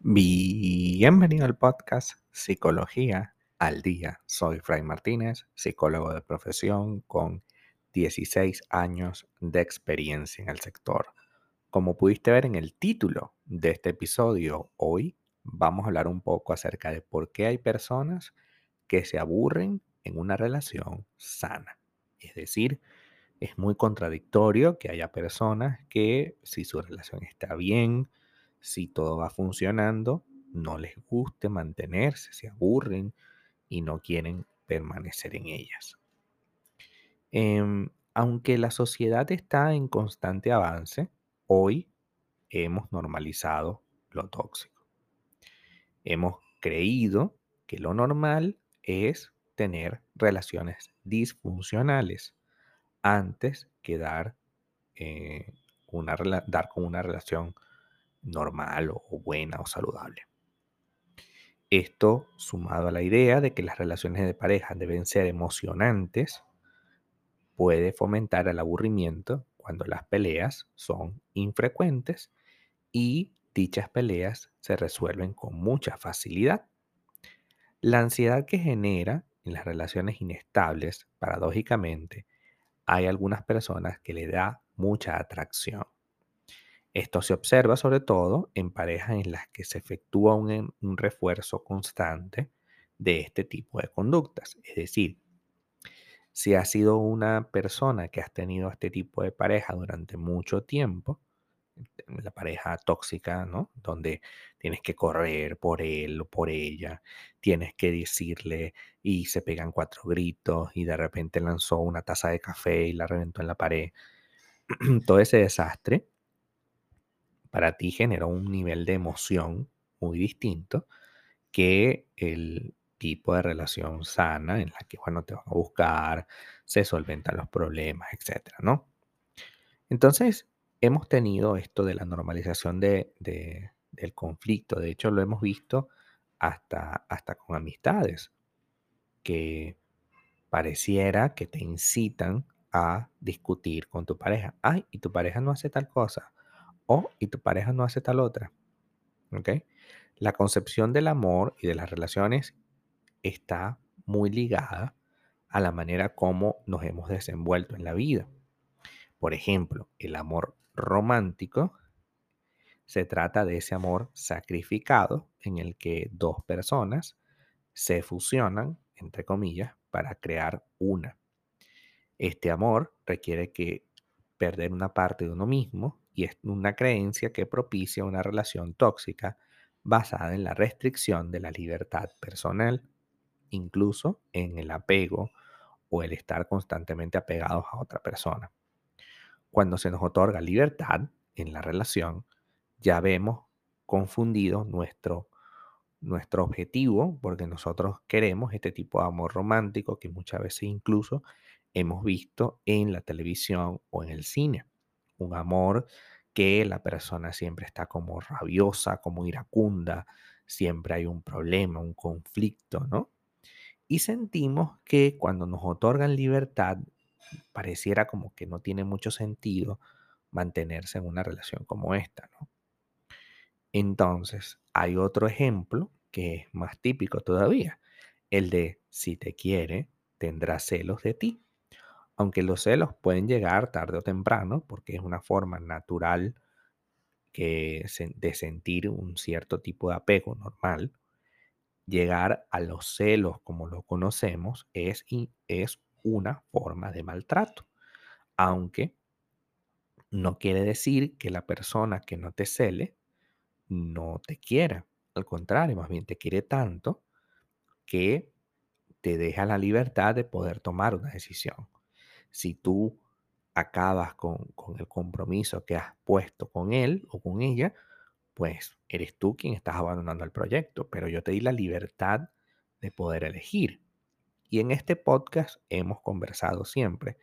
Bienvenido al podcast Psicología al Día. Soy Fray Martínez, psicólogo de profesión con 16 años de experiencia en el sector. Como pudiste ver en el título de este episodio, hoy vamos a hablar un poco acerca de por qué hay personas que se aburren en una relación sana. Es decir, es muy contradictorio que haya personas que si su relación está bien, si todo va funcionando, no les guste mantenerse, se aburren y no quieren permanecer en ellas. Em, aunque la sociedad está en constante avance, hoy hemos normalizado lo tóxico. Hemos creído que lo normal es tener relaciones disfuncionales antes que dar, eh, una, dar con una relación normal o buena o saludable. Esto sumado a la idea de que las relaciones de pareja deben ser emocionantes, puede fomentar el aburrimiento cuando las peleas son infrecuentes y dichas peleas se resuelven con mucha facilidad. La ansiedad que genera en las relaciones inestables, paradójicamente, hay algunas personas que le da mucha atracción. Esto se observa sobre todo en parejas en las que se efectúa un, un refuerzo constante de este tipo de conductas. Es decir, si has sido una persona que has tenido este tipo de pareja durante mucho tiempo, la pareja tóxica, ¿no? Donde tienes que correr por él o por ella, tienes que decirle y se pegan cuatro gritos y de repente lanzó una taza de café y la reventó en la pared. Todo ese desastre para ti generó un nivel de emoción muy distinto que el tipo de relación sana en la que, bueno, te van a buscar, se solventan los problemas, etcétera, ¿no? Entonces, hemos tenido esto de la normalización de, del conflicto. De hecho, lo hemos visto hasta, hasta con amistades que pareciera que te incitan a discutir con tu pareja. Ay, y tu pareja no hace tal cosa. O, y tu pareja no hace tal otra. ¿Ok? La concepción del amor y de las relaciones está muy ligada a la manera como nos hemos desenvuelto en la vida. Por ejemplo, el amor romántico se trata de ese amor sacrificado en el que dos personas se fusionan, entre comillas, para crear una. Este amor requiere que perder una parte de uno mismo y es una creencia que propicia una relación tóxica basada en la restricción de la libertad personal, incluso en el apego o el estar constantemente apegados a otra persona. Cuando se nos otorga libertad en la relación, ya vemos confundido nuestro, nuestro objetivo, porque nosotros queremos este tipo de amor romántico que muchas veces incluso hemos visto en la televisión o en el cine un amor que la persona siempre está como rabiosa, como iracunda, siempre hay un problema, un conflicto, ¿no? Y sentimos que cuando nos otorgan libertad, pareciera como que no tiene mucho sentido mantenerse en una relación como esta, ¿no? Entonces, hay otro ejemplo que es más típico todavía, el de si te quiere, tendrá celos de ti aunque los celos pueden llegar tarde o temprano, porque es una forma natural que, de sentir un cierto tipo de apego normal, llegar a los celos como lo conocemos es, es una forma de maltrato, aunque no quiere decir que la persona que no te cele no te quiera. Al contrario, más bien te quiere tanto que te deja la libertad de poder tomar una decisión si tú acabas con, el compromiso que has puesto con él o con ella, pues eres tú quien estás abandonando el proyecto, pero yo te di la libertad de poder elegir. Y en este podcast hemos conversado siempre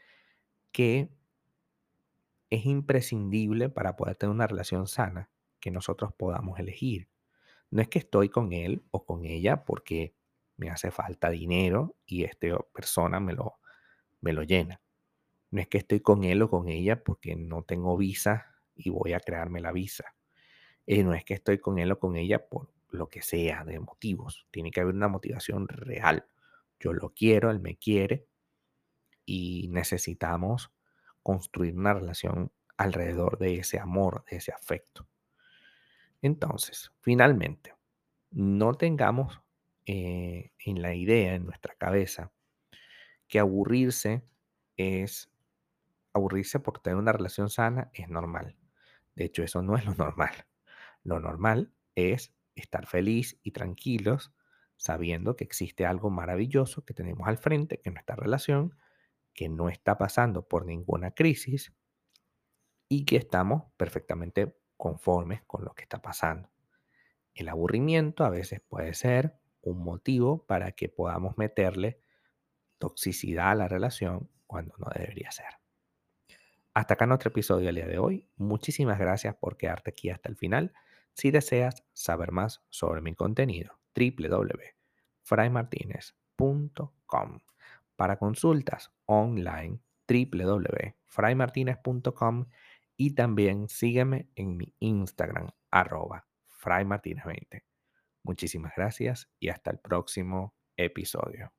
que es imprescindible para poder tener una relación sana que nosotros podamos elegir. No es que estoy con él o con ella porque me hace falta dinero y esta persona me lo, me lo llena. No es que estoy con él o con ella porque no tengo visa y voy a crearme la visa. Eh, no es que estoy con él o con ella por lo que sea de motivos. Tiene que haber una motivación real. Yo lo quiero, él me quiere y necesitamos construir una relación alrededor de ese amor, de ese afecto. Entonces, finalmente, no tengamos eh, en la idea, en nuestra cabeza, que aburrirse es, aburrirse por tener una relación sana es normal. De hecho, eso no es lo normal. Lo normal es estar feliz y tranquilos sabiendo que existe algo maravilloso que tenemos al frente, que es nuestra relación, que no está pasando por ninguna crisis y que estamos perfectamente conformes con lo que está pasando. El aburrimiento a veces puede ser un motivo para que podamos meterle toxicidad a la relación cuando no debería ser. Hasta acá nuestro episodio del día de hoy. Muchísimas gracias por quedarte aquí hasta el final. Si deseas saber más sobre mi contenido, www.fraymartinez.com. Para consultas online, www.fraymartinez.com y también sígueme en mi Instagram, arroba fraymartinez20. Muchísimas gracias y hasta el próximo episodio.